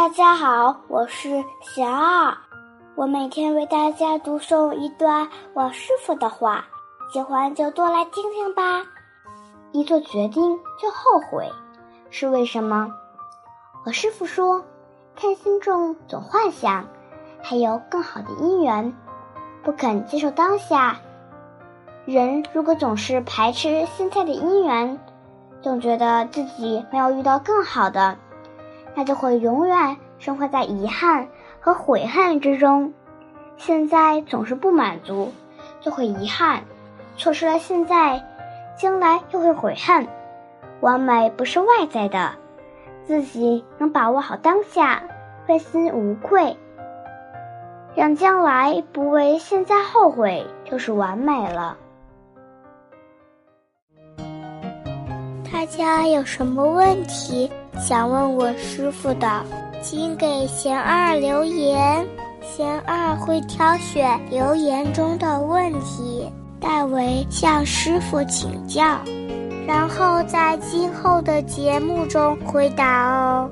大家好，我是小二，我每天为大家读诵一段我师傅的话，喜欢就多来听听吧。一做决定就后悔，是为什么？我师傅说，看心中总幻想，还有更好的姻缘，不肯接受当下。人如果总是排斥现在的姻缘，总觉得自己没有遇到更好的，那就会永远生活在遗憾和悔恨之中。现在总是不满足，就会遗憾，错失了现在。将来又会悔恨，完美不是外在的，自己能把握好当下，问心无愧，让将来不为现在后悔，就是完美了。大家有什么问题想问我师傅的，请给贤二留言，贤二会挑选留言中的问题。代为向师傅请教，然后在今后的节目中回答哦。